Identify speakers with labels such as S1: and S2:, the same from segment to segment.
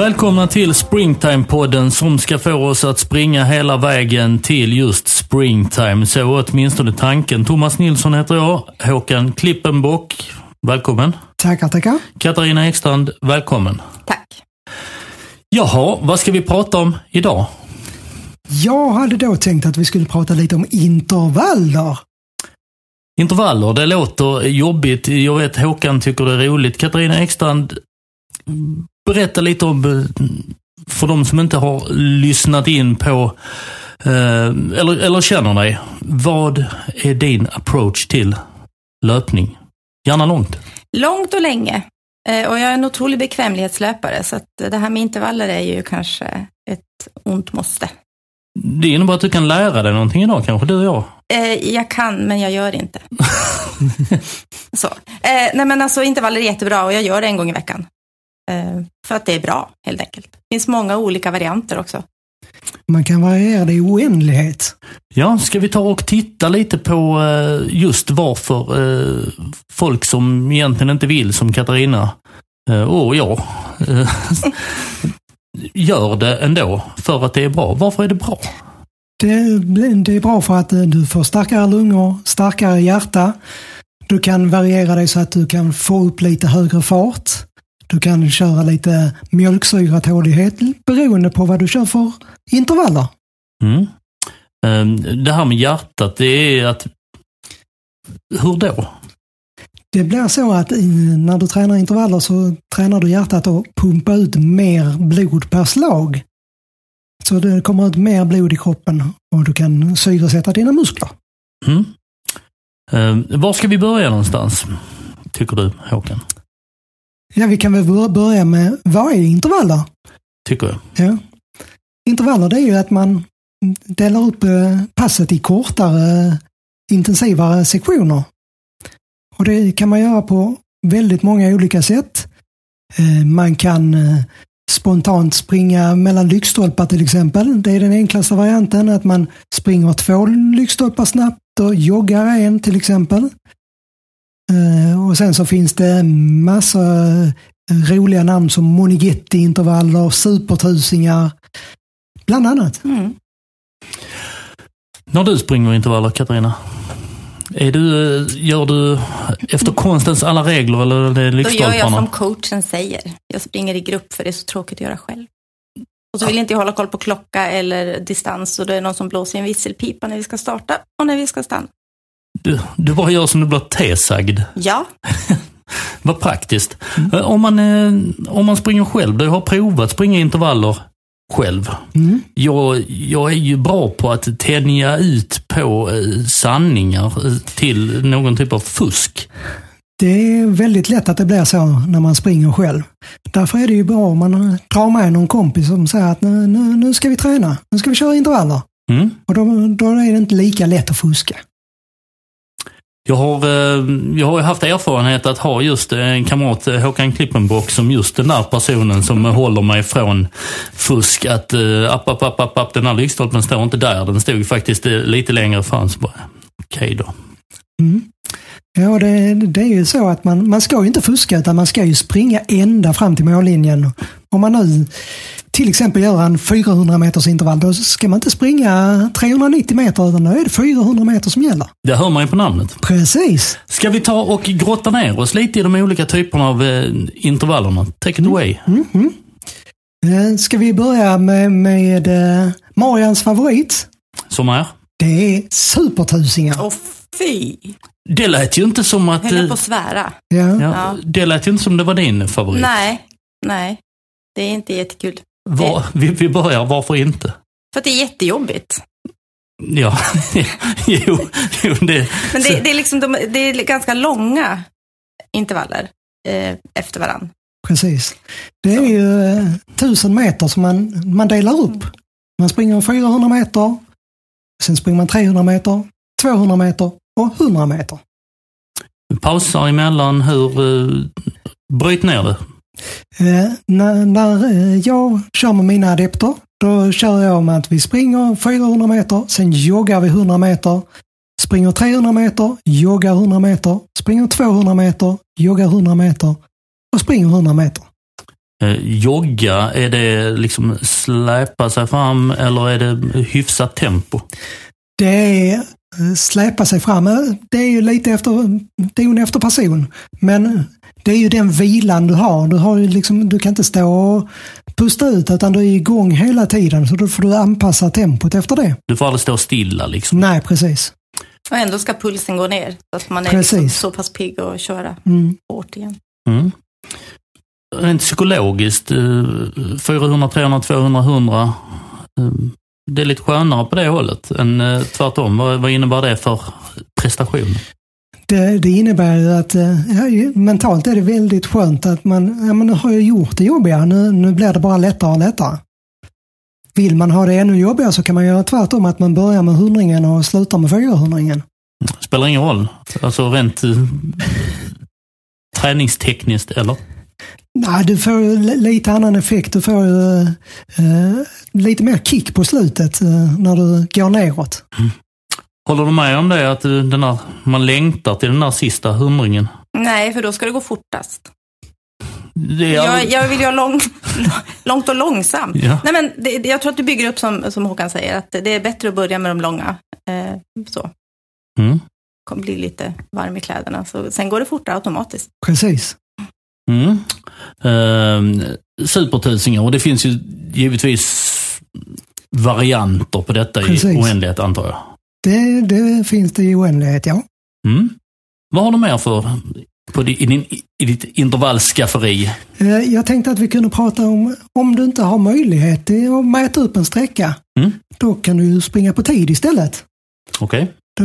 S1: Välkomna till Springtime-podden som ska få oss att springa hela vägen till just Springtime. Så åtminstone tanken. Thomas Nilsson heter jag. Håkan Klippenbock, välkommen.
S2: Tackar, tackar.
S1: Katarina Ekstrand, välkommen.
S3: Tack.
S1: Jaha, vad ska vi prata om idag?
S2: Jag hade då tänkt att vi skulle prata lite om intervaller.
S1: Intervaller, det låter jobbigt. Jag vet Håkan tycker det är roligt. Katarina Ekstrand, berätta lite om, eh, för de som inte har lyssnat in på, eh, eller, eller känner dig, vad är din approach till löpning? Gärna långt.
S3: Långt och länge. Eh, Och jag är en otrolig bekvämlighetslöpare, så att det här med intervaller är ju kanske ett ont måste.
S1: Det innebär att du kan lära dig någonting idag kanske, du och jag.
S3: Eh, Jag kan, men jag gör inte. så. Eh, Nej, men alltså intervaller är jättebra och jag gör det en gång i veckan. Eh, För att det är bra, helt enkelt. Det finns många olika varianter också.
S2: Man kan variera det i oändlighet.
S1: Ja, ska vi ta och titta lite på eh, just varför eh, folk som egentligen inte vill, som Katarina och jag, gör det ändå för att det är bra. Varför är det bra?
S2: Det, det är bra för att du får starkare lungor, starkare hjärta. Du kan variera dig så att du kan få upp lite högre fart. Du kan köra lite mjölksyratålighet beroende på vad du kör för intervaller.
S1: Mm. Eh, Det här med hjärtat, det är att... Hur då?
S2: Det blir så att när du tränar intervaller så tränar du hjärtat att pumpa ut mer blod per slag. Så det kommer ut mer blod i kroppen och du kan syresätta dina muskler.
S1: Mm. Eh, Var ska vi börja någonstans? Tycker du, Håkan?
S2: Ja, vi kan väl bör- börja med vad är intervaller?
S1: Tycker jag.
S2: Ja. Intervaller det är ju att man delar upp eh, passet i kortare, intensivare sektioner. Och det kan man göra på väldigt många olika sätt. Eh, Man kan eh, spontant springa mellan lyktstolpar till exempel. Det är den enklaste varianten, att man springer två lyktstolpar snabbt och joggar en till exempel. Eh, Och sen så finns det massa eh, roliga namn som Monigetti-intervaller, supertusingar, bland annat.
S3: Mm.
S1: När du springer intervaller, Katarina, är du, eh, gör du efter konstens alla regler eller är det
S3: Då gör jag
S1: lyktstolparna?
S3: som coachen säger. Jag springer i grupp för det är så tråkigt att göra själv. Och så vill inte jag hålla koll på klocka eller distans och då är det någon som blåser i en visselpipa när vi ska starta och när vi ska stanna.
S1: Du, du bara gör som du blir tesagd.
S3: Ja,
S1: Vad praktiskt. Eh, Om, man, eh, om man springer själv, du har provat springa intervaller själv.
S2: Mm.
S1: Jag, jag är ju bra på att tänja ut på eh, sanningar till någon typ av fusk.
S2: Det är väldigt lätt att det blir så när man springer själv. Därför är det ju bra om man drar med någon kompis som säger att nu, nu, nu ska vi träna, nu ska vi köra intervaller.
S1: Mm.
S2: Och då, då är det inte lika lätt att fuska.
S1: Jag har, eh, jag har ju haft erfarenhet att ha just eh, en kamrat, eh, Håkan Klippenbock, som just den där personen som håller mig från fusk. Att app, app, app, app, app, den här lyktstolpen står inte där. Den stod faktiskt lite längre fram. Så bara, Okej då.
S2: Mm. Ja, det, det är ju så att man, man ska ju inte fuska utan man ska ju springa ända fram till mållinjen. Om man nu till exempel gör en 400 meters intervall, då ska man inte springa 390 meter utan då är det 400 meter som gäller.
S1: Det hör man ju på namnet.
S2: Precis.
S1: Ska vi ta och grotta ner oss lite i de olika typerna av eh, intervallerna? Take it away.
S2: Mhm. Eh, Ska vi börja med, med eh, Marians favorit?
S1: Som är?
S2: Det är supertusingar.
S3: och fy.
S1: Det lät ju inte som att...
S3: Höll jag
S1: eh,
S3: på att svära.
S2: Ja.
S1: ja,
S3: Ja.
S1: Det lät ju inte som det var din favorit.
S3: Nej, nej. Det är inte jättekul.
S1: Var, vi, vi börjar, varför inte?
S3: För att det är jättejobbigt.
S1: Ja, jo, jo det...
S3: Men det, det, är, liksom, de, det är ganska långa intervaller eh, efter varann.
S2: Precis. Det är ju eh, 1000 meter som man, man delar upp. Man springer 400 meter, sen springer man 300 meter, 200 meter och 100 meter.
S1: Pausar emellan, hur... Uh, bryt ner det.
S2: Eh, när, när eh, jag kör med mina adepter, då kör jag med att vi springer 400 meter, sen joggar vi 100 meter, springer 300 meter, joggar 100 meter, springer 200 meter, joggar 100 meter och springer 100 meter.
S1: Eh, jogga, är det liksom släpa sig fram eller är det hyfsat tempo?
S2: Det är eh, släpa sig fram. Eh, Det är ju lite efter don efter person. Men det är ju den vilan du har. Du, har ju liksom, du kan inte stå och pusta ut utan du är igång hela tiden. Så då får du anpassa tempot efter det.
S1: Du får aldrig stå stilla liksom.
S2: Nej, precis.
S3: Och ändå ska pulsen gå ner. Så att man är liksom så pass pigg att köra
S2: Mm.
S3: hårt igen.
S1: Mm. Rent psykologiskt, eh, 400, 300, 200, 100. eh, Det är lite skönare på det hållet än eh, tvärtom. Vad, vad innebär det för prestation?
S2: Det, det innebär att eh, ja, mentalt är det väldigt skönt att man, ja men nu har jag gjort det jobbiga, nu, nu blir det bara lättare och lättare. Vill man ha det ännu jobbigare så kan man göra tvärtom, att man börjar med hundringen och slutar med fyrahundringen.
S1: Spelar ingen roll. Alltså rent eh, träningstekniskt eller?
S2: Nej, du får lite annan effekt. Du får ju eh, lite mer kick på slutet eh, när du går neråt.
S1: Håller du med om det att eh, den här, man längtar till den där sista hundringen?
S3: Nej, för då ska det gå fortast.
S1: Det är
S3: Jag, jag vill göra lång, långt och långsamt.
S1: Ja.
S3: Nej, men det, jag tror att du bygger upp som, som Håkan säger, att det är bättre att börja med de långa. Eh, så,
S1: Mm.
S3: Kom- bli lite varm i kläderna. Så, sen går det fortare automatiskt.
S2: Precis.
S1: Mm. Ehm, supertusingar och det finns ju givetvis varianter på detta
S2: Precis.
S1: i oändlighet antar jag.
S2: Det, det finns det i oändlighet, ja.
S1: Mm. Vad har du mer för på din, i ditt intervallskafferi?
S2: Eh, Jag tänkte att vi kunde prata om, om du inte har möjlighet att mäta upp en sträcka,
S1: Mm.
S2: då kan du springa på tid istället.
S1: Okej?
S2: Då,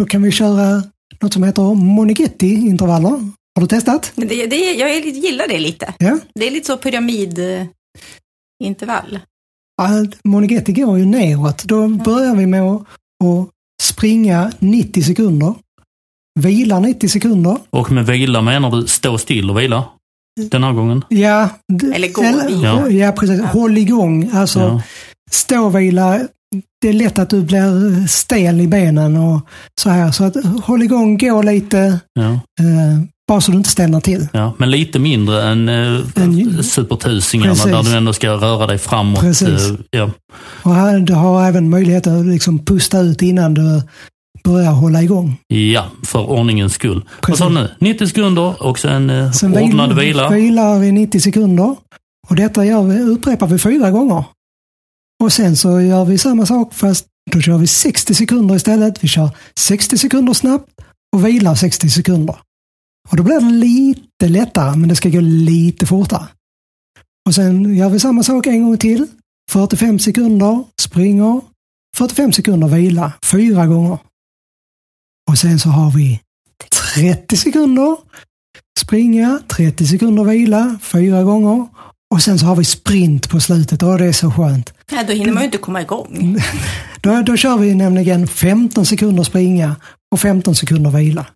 S2: då kan vi köra något som heter Monighetti-intervaller. Har du testat?
S3: Det, det, jag gillar det lite.
S2: Ja.
S3: Det är lite så pyramidintervall.
S2: Ja, Monighetti går ju neråt. Då börjar vi med att, att springa 90 sekunder, vila 90 sekunder.
S1: Och med vila menar du stå still och vila? Den här gången?
S2: Ja,
S3: Eller gå, vila.
S2: ja. ja, precis. Håll igång. Alltså,
S1: Ja.
S2: stå och vila. Det är lätt att du blir stel i benen och så här. Så att håll igång, gå lite,
S1: Ja.
S2: eh, bara så du inte ställer till.
S1: Ja, men lite mindre än eh,
S2: En-
S1: supertusingarna
S2: Precis.
S1: där du ändå ska röra dig framåt.
S2: Precis.
S1: eh, Ja.
S2: Och här, du har även möjlighet att liksom pusta ut innan du börjar hålla igång.
S1: ja, för ordningens skull. Vad sa du nu? 90 sekunder och sen eh,
S2: Sen
S1: ordnad
S2: vil-
S1: vila.
S2: vilar vi 90 sekunder. Och detta gör vi, upprepar vi fyra gånger. Och sen så gör vi samma sak fast då kör vi 60 sekunder istället. Vi kör 60 sekunder snabbt och vilar 60 sekunder. Och då blir det lite lättare men det ska gå lite fortare. Och sen gör vi samma sak en gång till. 45 sekunder, springer, 45 sekunder vila, fyra gånger. Och sen så har vi 30 sekunder, springa, 30 sekunder vila, fyra gånger. Och sen så har vi sprint på slutet och det är så skönt.
S3: Nej, då hinner man ju inte komma igång.
S2: Då, då kör vi nämligen 15 sekunder springa och 15 sekunder vila.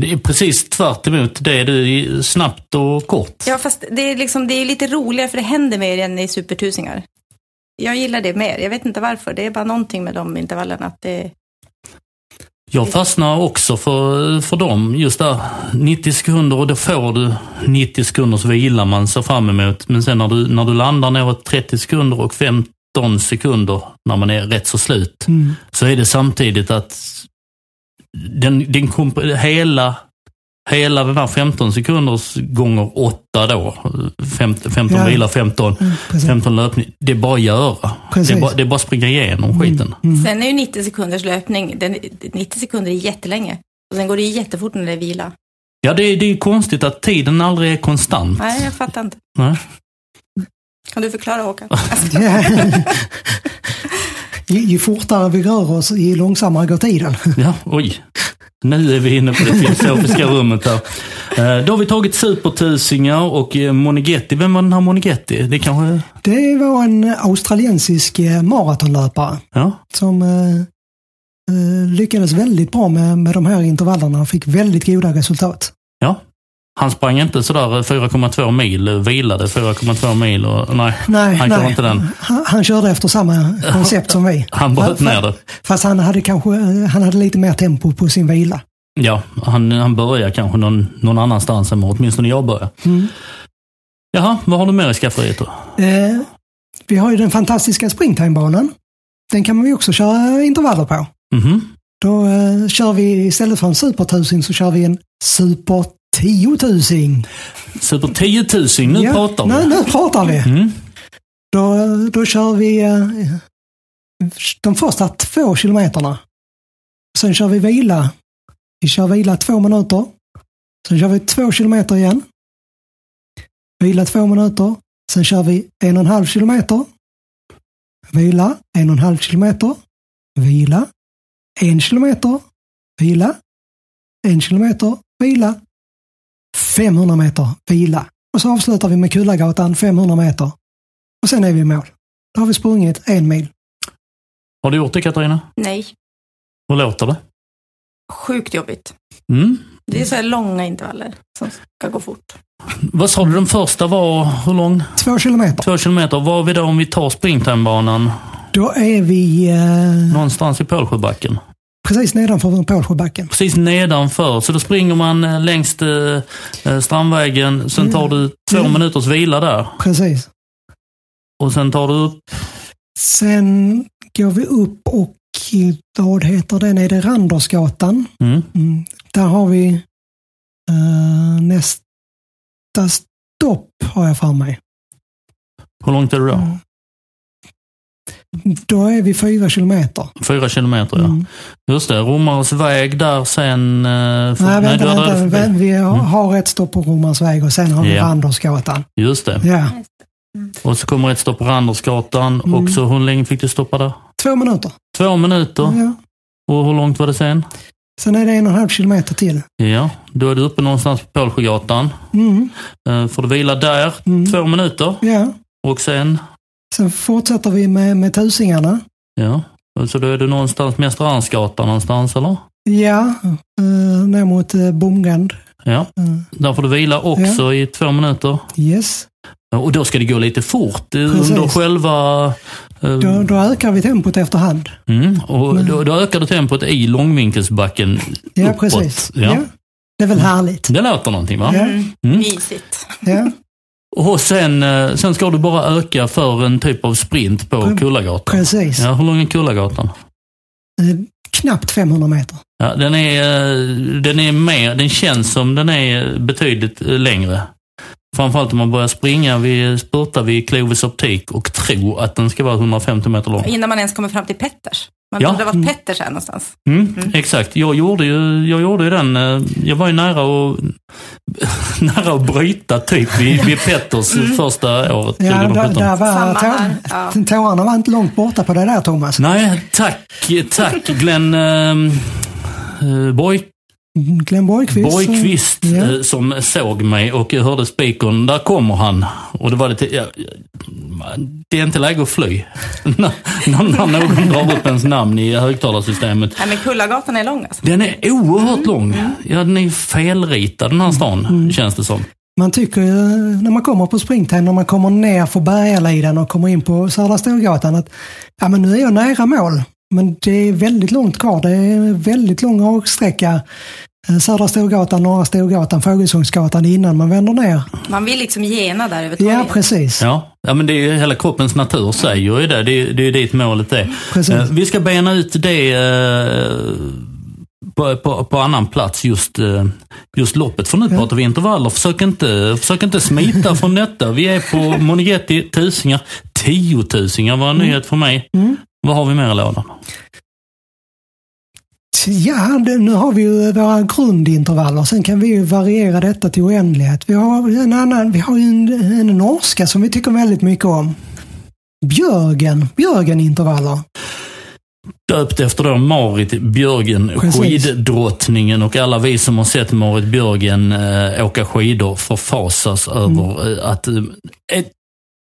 S1: Det är precis tvärt emot det du snabbt och kort.
S3: Ja, fast det är, liksom, det är lite roligare för det händer mer än i supertusingar. Jag gillar det mer. Jag vet inte varför. Det är bara någonting med de intervallerna. Att det,
S1: Jag fastnar också för, för dem. Just där 90 sekunder och då får du 90 sekunders vila man ser fram emot. Men sen när du, när du landar neråt 30 sekunder och 15 sekunder när man är rätt så slut.
S2: Mm.
S1: Så är det samtidigt att den, den komp- hela, hela den här 15 sekunders gånger 8 då. 15, 15
S2: Ja.
S1: vila, 15,
S2: Mm, precis.
S1: 15 löpning. Det är bara att göra. Det är bara, det är bara att springa igenom skiten.
S2: Mm.
S3: Sen är ju 90 sekunders löpning, den, 90 sekunder är jättelänge. Och sen går det ju jättefort när det är vila.
S1: Ja, det, är- det är ju konstigt att tiden aldrig är konstant.
S3: Nej, jag fattar inte.
S1: Nej.
S3: Kan du förklara Håkan?
S2: Ju, ju fortare vi rör oss, ju långsammare går tiden.
S1: Ja, oj. Nu är vi inne på det filosofiska rummet här. Eh, Då har vi tagit supertusingar och eh, Monighetti. Vem var den här Monighetti? Det kanske...
S2: Det var en australiensisk eh, maratonlöpare
S1: Ja,
S2: som eh, lyckades väldigt bra med, med de här intervallerna och fick väldigt goda resultat.
S1: ja. Han sprang inte sådär 4,2 mil, vilade 4,2 mil och nej,
S2: Nej,
S1: han
S2: nej.
S1: inte den.
S2: Han, han körde efter samma koncept som vi.
S1: Han bröt ner det.
S2: Fast han hade kanske han hade lite mer tempo på sin vila.
S1: Ja, han, han börjar kanske någon, någon annanstans än vad åtminstone jag börjar.
S2: Mm.
S1: Jaha, vad har du mer i skafferiet då?
S2: Eh, vi har ju den fantastiska springtimebanan. Den kan man ju också köra intervaller på.
S1: Mhm.
S2: Då eh, kör vi istället för en supertusing så kör vi en super tiotusing.
S1: Super 10 000, nu
S2: Ja,
S1: pratar vi.
S2: Nu, nu pratar vi.
S1: Mm.
S2: Då, då kör vi eh, de första två kilometerna. Sen kör vi vila. Vi kör vila två minuter. Sen kör vi två kilometer igen. Vila två minuter. Sen kör vi en och en halv kilometer. Vila en och en halv kilometer. Vila en kilometer. Vila en kilometer. Vila 500 meter. Vila. Och så avslutar vi med Kullagatan 500 meter. Och sen är vi i mål. Då har vi sprungit en mil.
S1: Har du gjort det Katarina?
S3: Nej,
S1: Hur låter det?
S3: sjukt jobbigt.
S1: Mm.
S3: Det är så här långa intervaller som ska gå fort.
S1: Vad sa du den första var, hur lång?
S2: Två kilometer.
S1: Två kilometer. Var är vi då om vi tar springtimebanan?
S2: Då är vi eh,
S1: Någonstans i Pålsjöbacken.
S2: Precis nedanför Pålsjöbacken.
S1: Precis nedanför. Så då springer man eh, längs eh, eh, Strandvägen. Sen tar du två
S2: Mm.
S1: minuters vila där.
S2: Precis.
S1: Och sen tar du upp
S2: Sen går vi upp och vad heter den? Är det Randersgatan?
S1: Mm.
S2: Mm. Där har vi eh, nästa stopp har jag för mig.
S1: Hur långt är det då?
S2: Mm. Då är vi fyra kilometer.
S1: Fyra kilometer ja.
S2: Mm.
S1: Just det, Romares väg där sen... eh, för-
S2: Nej, vänta,
S1: det
S2: vänta.
S1: förbi.
S2: Vi har, har ett stopp på Romansväg och sen har vi
S1: Ja.
S2: Randersgatan.
S1: Just det.
S2: Ja,
S1: Och så kommer ett stopp på Randersgatan.
S2: Mm.
S1: Och så hur länge fick du stoppa där?
S2: två minuter.
S1: Två minuter.
S2: Ja.
S1: Och hur långt var det sen?
S2: Sen är det en och en halv kilometer till.
S1: Ja, då är du uppe någonstans på Pålsjögatan.
S2: Mm.
S1: Eh, Får du vila där
S2: Mm.
S1: två minuter.
S2: Ja.
S1: Och sen,
S2: Sen fortsätter vi med, med tusingarna.
S1: ja. Så då är du någonstans Mästra Arnsgatan någonstans eller?
S2: Ja, uh, ner mot uh, Bomgand.
S1: Ja,
S2: Eh,
S1: där får du vila också i två minuter.
S2: yes.
S1: Och då ska det gå lite fort eh,
S2: Precis.
S1: under själva... eh,
S2: Då, då ökar vi tempot efterhand.
S1: Mm, och då, då ökar du tempot i långvinkelsbacken
S2: Ja,
S1: uppåt.
S2: precis.
S1: Ja.
S2: Det är väl härligt.
S1: Det låter någonting va?
S2: Ja.
S3: Mm.
S1: Mm.
S3: Mysigt.
S2: Ja,
S1: Och sen, eh, sen ska du bara öka för en typ av sprint på
S2: Pre-
S1: Kullagatan.
S2: precis.
S1: Ja, hur lång är Kullagatan?
S2: Eh, knappt 500 meter.
S1: Ja, den, är, eh, den är mer, den känns som den är betydligt längre. Framförallt om man börjar springa vid, spurta vid Clovis optik och tro att den ska vara 150 meter lång.
S3: Innan man ens kommer fram till Petters. Man
S1: Ja.
S3: undrar var
S2: Mm.
S3: Petters är någonstans.
S1: Mm, Exakt, jag gjorde, ju, jag gjorde ju den. eh, Jag var ju nära att, nära att bryta typ vid, vid Petters första året,
S2: Ja, där,
S1: 2017.
S2: där var
S3: Samma här.
S2: tå-
S3: Ja.
S2: tårarna var inte långt borta på det där Thomas.
S1: Nej, tack, tack Glenn eh, eh, Borg,
S2: Glenn Borgqvist.
S1: Borgqvist
S2: Ja.
S1: eh, som såg mig och jag hörde spikern, där kommer han. Och det var lite, ja, det är inte läge att fly. när, när någon drar upp ens namn i högtalarsystemet.
S3: Nej, men Kullagatan är lång alltså.
S1: Den är oerhört lång. Ja, den är felritad den här stan, känns det som.
S2: Man tycker ju när man kommer på springtime, när man kommer ner för Bergaliden och kommer in på Södra Storgatan att ja, men nu är jag nära mål. Men det är väldigt långt kvar. Det är väldigt lång raksträcka. Eh, Södra Storgatan, Norra Storgatan, Fågelsångsgatan innan man vänder ner.
S3: Man vill liksom gena där över
S2: Ja,
S3: torget.
S2: precis.
S1: Ja, ja men det är ju hela kroppens natur säger ju det. Det är, det är dit målet är.
S2: Precis.
S1: Eh, Vi ska bena ut det eh, på, på, på annan plats, just, just loppet. För nu
S2: Ja.
S1: pratar vi intervaller. Försök inte, försök inte smita från detta. Vi är på Monigetti tusingar. Tiotusingar var en nyhet för mig.
S2: Mm.
S1: Vad har vi mer i lådan?
S2: Ja, det, nu har vi ju våra grundintervaller. Sen kan vi ju variera detta till oändlighet. Vi har en annan, vi har ju en, en norska som vi tycker väldigt mycket om. Björgen, Björgen-intervaller.
S1: Döpt efter då Marit Björgen,
S2: Precis.
S1: skiddrottningen och alla vi som har sett Marit Björgen eh, åka skidor förfasas över eh, att eh, ett-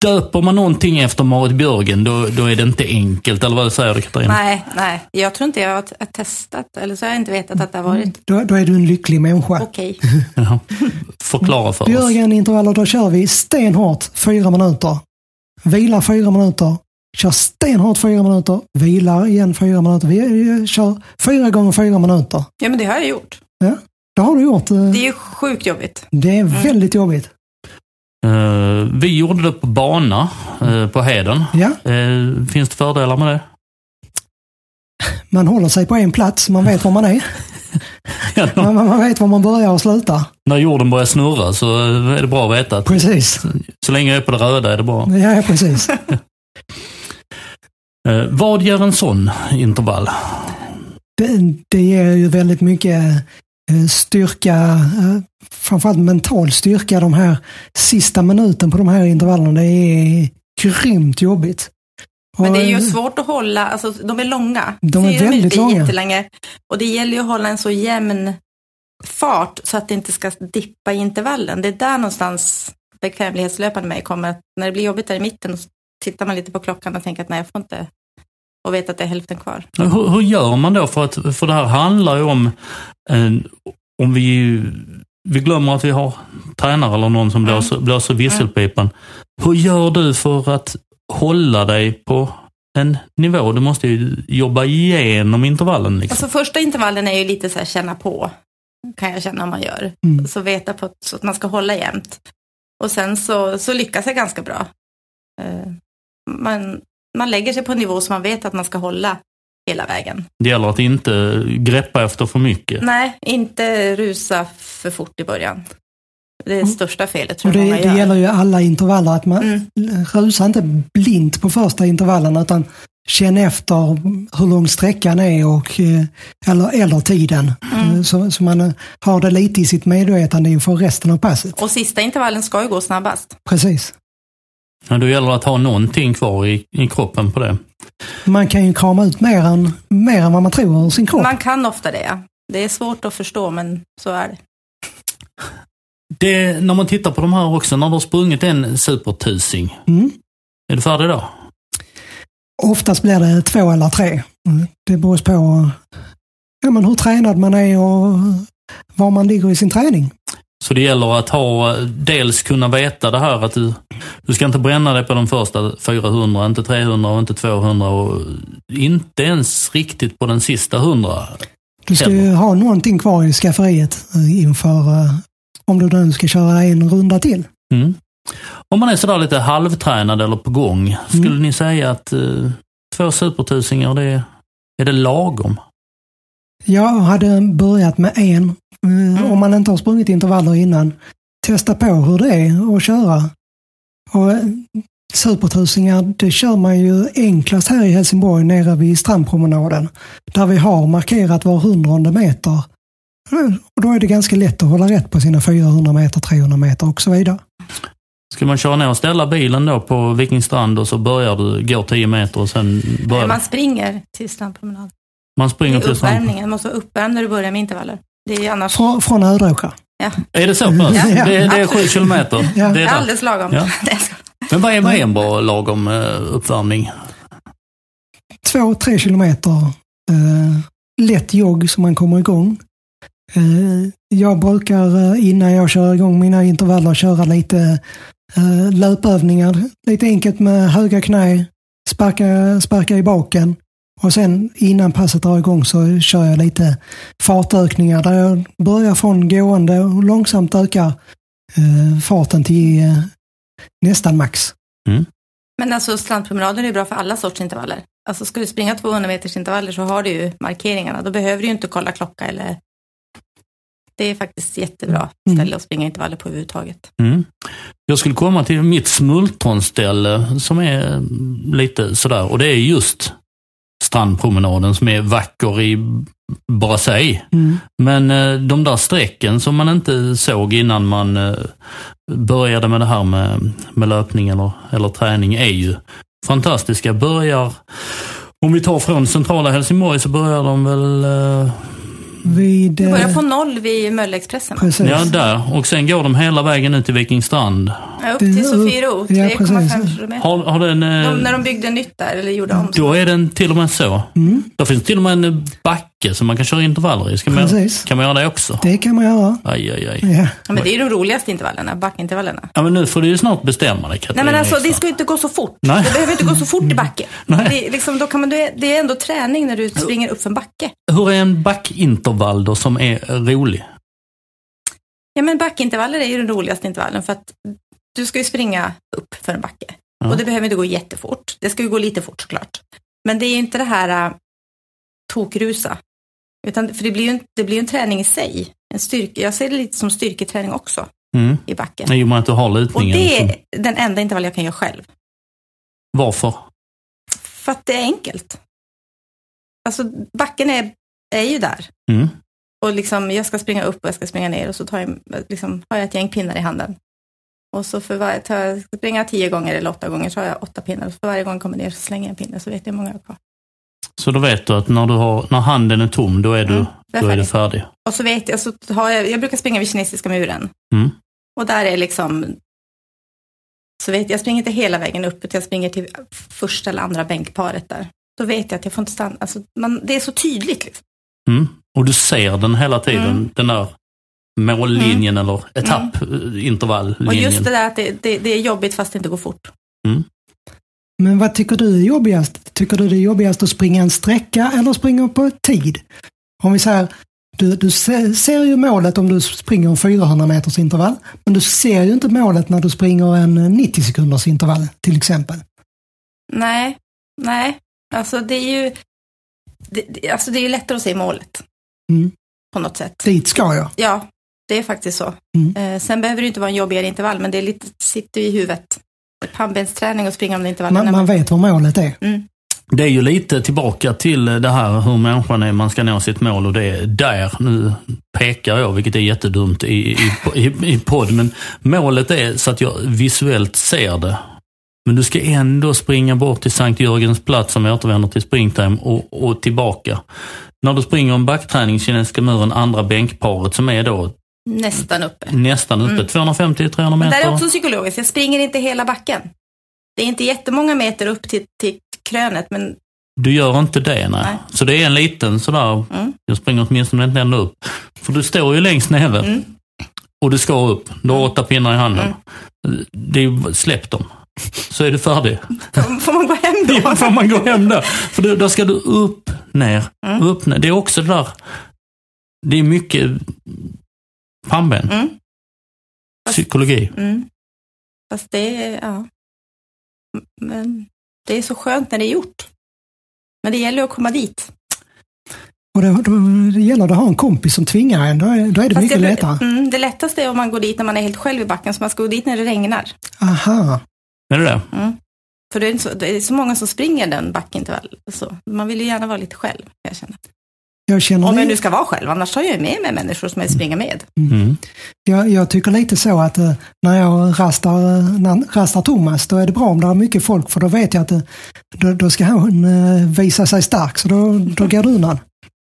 S1: Döper man någonting efter Marit Björgen, då, då är det inte enkelt. Eller vad säger du Katarina?
S3: Nej, nej. Jag tror inte jag har har testat. Eller så har jag inte vetat att det har varit
S2: Då, då är du en lycklig människa.
S3: okej.
S1: Jaha. Förklara för oss.
S2: Björgen-intervaller, då kör vi stenhårt fyra minuter. Vilar fyra minuter. Kör stenhårt fyra minuter. Vilar igen fyra minuter. Vi kör fyra gånger fyra minuter.
S3: Ja, men det har jag gjort.
S2: Ja, det har du gjort. eh,
S3: Det är ju sjukt jobbigt.
S2: Det är väldigt jobbigt.
S1: Eh, vi gjorde det på bana eh, på Heden.
S2: Ja,
S1: Eh, finns det fördelar med det?
S2: man håller sig på en plats, man vet var man är.
S1: Ja,
S2: Man, man vet var man börjar och slutar.
S1: När jorden börjar snurra så är det bra att veta att
S2: Precis.
S1: så länge jag är på det röda är det bra.
S2: Ja, precis.
S1: Vad ger en sån intervall?
S2: Det, det ger ju väldigt mycket styrka, eh, framförallt mental styrka de här sista minuten på de här intervallerna. Det är grymt jobbigt.
S3: Men det är ju
S2: Och,
S3: svårt att hålla, alltså de är långa.
S2: De är
S3: Fyra
S2: väldigt långa.
S3: jättelänge. Och det gäller ju att hålla en så jämn fart så att det inte ska dippa i intervallen. Det är där någonstans bekvämlighetslöpande mig kommer. Att när det blir jobbigt där i mitten så tittar man lite på klockan och tänker att nej, jag får inte. Och vet att det är hälften kvar.
S1: Hur, hur gör man då? För, att, för det här handlar ju om, eh, om vi, vi glömmer att vi har tränare eller någon som
S3: Mm.
S1: blåser, blåser visselpipan. Hur gör du för att hålla dig på en nivå? Du måste ju jobba igenom intervallen. Liksom.
S3: Alltså första intervallen är ju lite så här känna på. Kan jag känna om man gör.
S2: Mm.
S3: Så veta på att, så att man ska hålla jämnt. Och sen så, så lyckas jag ganska bra. Eh, Man, man lägger sig på en nivå som man vet att man ska hålla hela vägen.
S1: Det gäller att inte greppa efter för mycket.
S3: Nej, inte rusa för fort i början. Det är det största felet tror
S2: och det,
S3: jag
S2: det gäller ju alla intervaller, att man
S3: Mm.
S2: rusar inte blint på första intervallen utan känn efter hur lång sträckan är och, eh, eller, eller tiden.
S3: Mm.
S2: Eh, Så, så man eh, har det lite i sitt medvetande inför resten av passet.
S3: Och sista intervallen ska ju gå snabbast.
S2: Precis.
S1: Men då gäller det att ha någonting kvar i, i kroppen på det.
S2: Man kan ju krama ut mer än, mer än vad man tror ur sin kropp.
S3: Man kan ofta det. ja. Det är svårt att förstå, men så är det.
S1: det. När man tittar på de här också, när du har sprungit en supertusing,
S2: Mm.
S1: är du färdig då?
S2: Oftast blir det två eller tre. Mm. Det beror på ja, men hur tränad man är och var man ligger i sin träning.
S1: Så det gäller att ha, dels kunna veta det här att du, du ska inte bränna dig på de första 400, inte 300 och inte 200 och inte ens riktigt på den sista 100.
S2: Du ska ju ha någonting kvar i skafferiet eh, inför eh, om du nu ska köra en runda till.
S1: Mm. Om man är sådär lite halvtränad eller på gång, skulle
S2: Mm.
S1: ni säga att eh, två supertusingar, det är, är det lagom?
S2: Jag hade börjat med en. Eh, Om man inte har sprungit intervaller innan. Testa på hur det är att köra. Och eh, supertusingar, det kör man ju enklast här i Helsingborg nere vid strandpromenaden. Där vi har markerat var hundrade meter. Eh, Och då är det ganska lätt att hålla rätt på sina 400 meter, 300 meter och så vidare.
S1: Ska man köra ner och ställa bilen då på Vikingstrand och så börjar du, går 10 meter och sen börjar
S3: Man springer till strandpromenad.
S1: man springer till strand.
S3: uppvärmningen. Det måste vara uppvärmd när du börjar med intervaller. Det är annars
S2: Från, från Ödråkra.
S3: ja,
S1: Är det så pass?
S2: Ja,
S1: det, det är sju kilometer?
S2: Ja.
S1: Det är
S3: alldeles lagom.
S1: Ja. Men vad är, vad är en bra lagom eh, uppvärmning?
S2: två, tre kilometer eh, lätt jogg så man kommer igång. Eh, jag brukar eh, innan jag kör igång mina intervaller köra lite eh, löpövningar. Lite enkelt med höga knä, sparka, sparka i baken. Och sen innan passet drar igång så kör jag lite fartökningar där jag börjar från gående och långsamt ökar eh, farten till eh, nästan max.
S3: Men alltså strandpromenaden är bra för alla sorts intervaller. Alltså ska du springa 200 meters intervaller så har du ju markeringarna. Då behöver du ju inte kolla klocka eller... Det är faktiskt jättebra
S2: Mm.
S3: ställe att springa intervaller på överhuvudtaget.
S1: Mm. Jag skulle komma till mitt smultronställe som är lite sådär och det är just strandpromenaden som är vacker i bara sig.
S2: Mm.
S1: Men eh, de där strecken som man inte såg innan man eh, började med det här med, med löpning eller, eller träning är ju fantastiska. Börjar, om vi tar från centrala Helsingborg så börjar de väl eh,
S2: Vid,
S3: Du börjar
S2: eh,
S3: på noll vid Mölleexpressen.
S2: precis.
S1: ja, där och sen går de hela vägen ut till Vikingstrand.
S3: Ja, upp till Sofiero,
S2: Ja,
S3: 3,5
S2: precis.
S3: kilometer.
S1: Har, har den, eh,
S3: De, när de byggde nytt där, eller gjorde om.
S1: Då är den till och med så.
S2: Mm,
S1: Där finns till och med en backe som man kan köra intervaller i. Ska man,
S2: precis.
S1: kan man göra det också?
S2: Det kan man göra.
S1: Aj, aj, aj.
S2: Ja.
S3: Ja, men det är de roligaste intervallerna, backintervallerna.
S1: Ja, men nu får du ju snart bestämma dig,
S3: Nej
S1: Katarina
S3: men alltså det ska ju inte gå så fort.
S1: Nej.
S3: Det behöver inte gå så fort i backe.
S1: Nej.
S3: Det, är liksom, då kan man, det är- ändå träning när du springer upp för en backe.
S1: Hur är en backintervall då som är rolig?
S3: Ja men backintervaller är ju den roligaste intervallen för att du ska ju springa upp för en backe.
S1: Ja.
S3: Och det behöver inte gå jättefort. Det ska ju gå lite fort såklart. Men det är ju inte det här uh, tokrusa. Utan, för det blir ju en, det blir en träning i sig. En styrke, jag ser det lite som styrketräning också
S1: Mm.
S3: i backen.
S1: I och med att du har
S3: Och
S1: lutningen.
S3: det
S1: så-
S3: är den enda intervall jag kan göra själv.
S1: Varför?
S3: För att det är enkelt. Alltså backen är, är ju där.
S1: Mm.
S3: Och liksom, jag ska springa upp och jag ska springa ner och så tar jag, liksom, har jag ett gäng pinnar i handen. Och så för varje, tar jag, springa tio gånger eller åtta gånger så har jag åtta pinnar. Och för varje gång jag kommer ner så slänger jag en pinne så vet jag hur många jag har kvar.
S1: Så då vet du att när, du har, när handen är tom, då är du,
S3: Mm, då är jag
S1: du
S3: färdig.
S1: färdig.
S3: Och så vet jag, så har jag, jag brukar springa vid kinesiska muren.
S1: Mm.
S3: Och där är liksom, så vet jag, jag springer inte hela vägen upp, utan jag springer till första eller andra bänkparet där. Då vet jag att jag får inte stanna, alltså, man, det är så tydligt. Liksom.
S1: Mm. Och du ser den hela tiden,
S3: Mm.
S1: den där mållinjen eller etappintervalllinjen.
S3: Och just det där att det, det, det är jobbigt fast det inte går fort.
S2: Men vad tycker du är jobbigast? Tycker du det är jobbigast att springa en sträcka eller springa på tid? Om vi säger, du, du se- ser ju målet om du springer en 400 meters intervall, men du ser ju inte målet när du springer en 90 sekunders intervall till exempel.
S3: Nej, nej, alltså det är ju, det, alltså det är lättare att se målet.
S2: Mm.
S3: På något sätt.
S2: Dit ska jag.
S3: Ja, det är faktiskt så.
S2: Mm.
S3: Eh, sen behöver det inte vara en jobbigare intervall, men det är lite, sitter i huvudet. Pannbensträning och springa de där intervallerna.
S2: Man, man vet vad målet är.
S3: Mm.
S1: Det är ju lite tillbaka till det här hur människan är, man ska nå sitt mål och det är där, nu pekar jag, vilket är jättedumt i, i, i, i podd, men målet är så att jag visuellt ser det. Men du ska ändå springa bort till Sankt Jörgens plats som återvänder till springtime och, och tillbaka. När du springer en backträning, kinesiska muren, andra bänkparet som är då
S3: Nästan uppe.
S1: nästan uppe,
S3: Mm.
S1: 250-300
S3: Men
S1: meter.
S3: där är också psykologiskt, jag springer inte hela backen. Det är inte jättemånga meter upp till, till krönet, men
S1: Du gör inte det, nej.
S3: Nej.
S1: Så det är en liten sådär,
S3: Mm.
S1: jag springer åtminstone inte ända upp. För du står ju längst nere
S3: Mm.
S1: och du ska upp. Du har åtta pinnar i handen. Det är, släpp dem. Så är du färdig.
S3: får, man gå hem då?
S1: Då får man gå hem där. För då, där ska du upp, ner,
S3: Mm.
S1: upp, ner. Det är också det där, det är mycket pannben,
S3: Mm.
S1: psykologi.
S3: Mm. Fast det är, ja. Men det är så skönt när det är gjort. Men det gäller att komma dit.
S2: Och då det gäller det att ha en kompis som tvingar en, då är, då är det
S3: Fast
S2: mycket
S3: det,
S2: lättare.
S3: Mm, det lättaste är om man går dit när man är helt själv i backen, så man ska gå dit när det regnar.
S2: Aha.
S1: Är det det?
S3: Mm. För det är, så, det är så många som springer den backintervall. Så man vill ju gärna vara lite själv, jag känna.
S2: Jag känner
S3: Om jag nu ska vara själv, annars tar jag ju med mig människor som jag springer med.
S1: Mm.
S2: Jag, jag tycker lite så att eh, när jag rastar, eh, när, rastar Thomas, då är det bra om det är mycket folk för då vet jag att eh, då, då ska hon eh, visa sig stark, så då, då går du undan.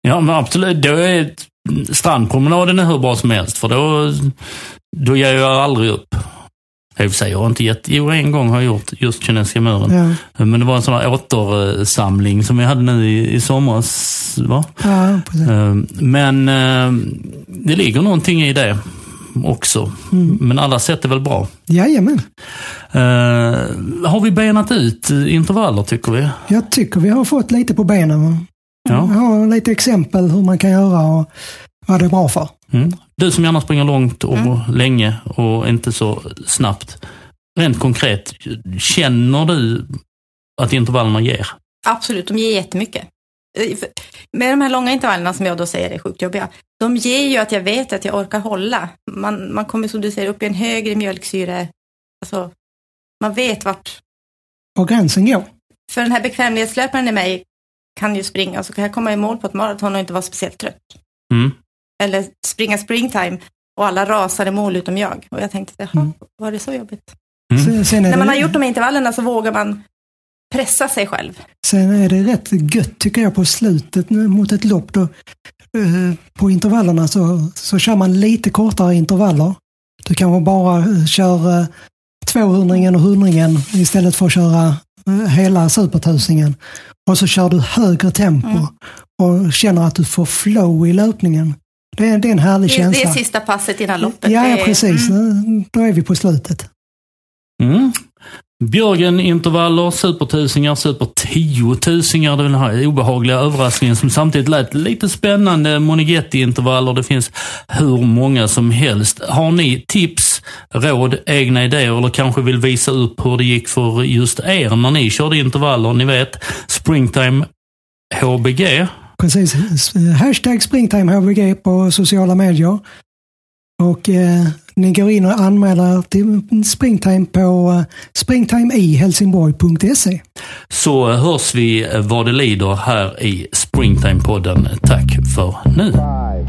S1: Ja, men absolut. Då är strandpromenaden är hur bra som helst, för då, då ger jag aldrig upp. För sig, jag har inte gett... Jo, en gång har jag gjort just kinesiska muren.
S2: Ja,
S1: Men det var en sån här återsamling som vi hade nu i, i somras. Va?
S2: ja precis.
S1: Eh, Men eh, det ligger någonting i det också.
S2: Mm.
S1: Men alla sätt är väl bra.
S2: Jajamän.
S1: Uh, har vi benat ut intervaller tycker vi?
S2: Jag tycker vi har fått lite på benen.
S1: Ja.
S2: Jag har lite exempel hur man kan göra och vad det är bra för.
S1: Mm. Du som gärna springer långt och
S3: Mm.
S1: länge och inte så snabbt. Rent konkret, känner du att intervallerna ger?
S3: Absolut, de ger jättemycket. Eh, Med de här långa intervallerna som jag då säger är sjukt jobbiga, de ger ju att jag vet att jag orkar hålla. Man, man kommer som du säger upp i en högre mjölksyre. Alltså, man vet vart
S2: Och gränsen går.
S3: För den här bekvämlighetslöparen i mig kan ju springa och så kan jag komma i mål på ett maraton och inte vara speciellt trött.
S1: Mm.
S3: Eller springa springtime och alla rasar i mål utom jag. Och jag tänkte, jaha,
S2: Mm.
S3: var det så jobbigt?
S1: Mm.
S2: Sen, sen, är
S3: När man har gjort de här intervallerna så vågar man pressa sig själv.
S2: sen är det rätt gött tycker jag på slutet mot ett lopp. Då, eh, på intervallerna så, så kör man lite kortare intervaller. Du kanske bara eh, kör eh, 200 och 100 istället för att köra eh, hela supertusingen. Och så kör du högre tempo
S3: Mm.
S2: och känner att du får flow i löpningen. Det är, det är en härlig
S3: Det,
S2: känsla.
S3: det är sista passet innan loppet.
S2: Ja,
S3: Det
S2: ja
S3: är-
S2: precis.
S3: Mm.
S2: Då är vi på slutet.
S1: Mm. Björgen-intervaller, supertusingar, supertiotusingar. Den här obehagliga överraskningen som samtidigt lät lite spännande. Monigetti-intervaller. Det finns hur många som helst. Har ni tips råd, egna idéer eller kanske vill visa upp hur det gick för just er när ni körde intervaller. Ni vet, Springtime HBG.
S2: Precis. Hashtag SpringtimeHBG på sociala medier. Och eh, ni går in och anmäler till Springtime på eh, springtimeihelsingborg.se.
S1: Så hörs vi vad det lider här i Springtime-podden. Tack för nu.
S4: Five,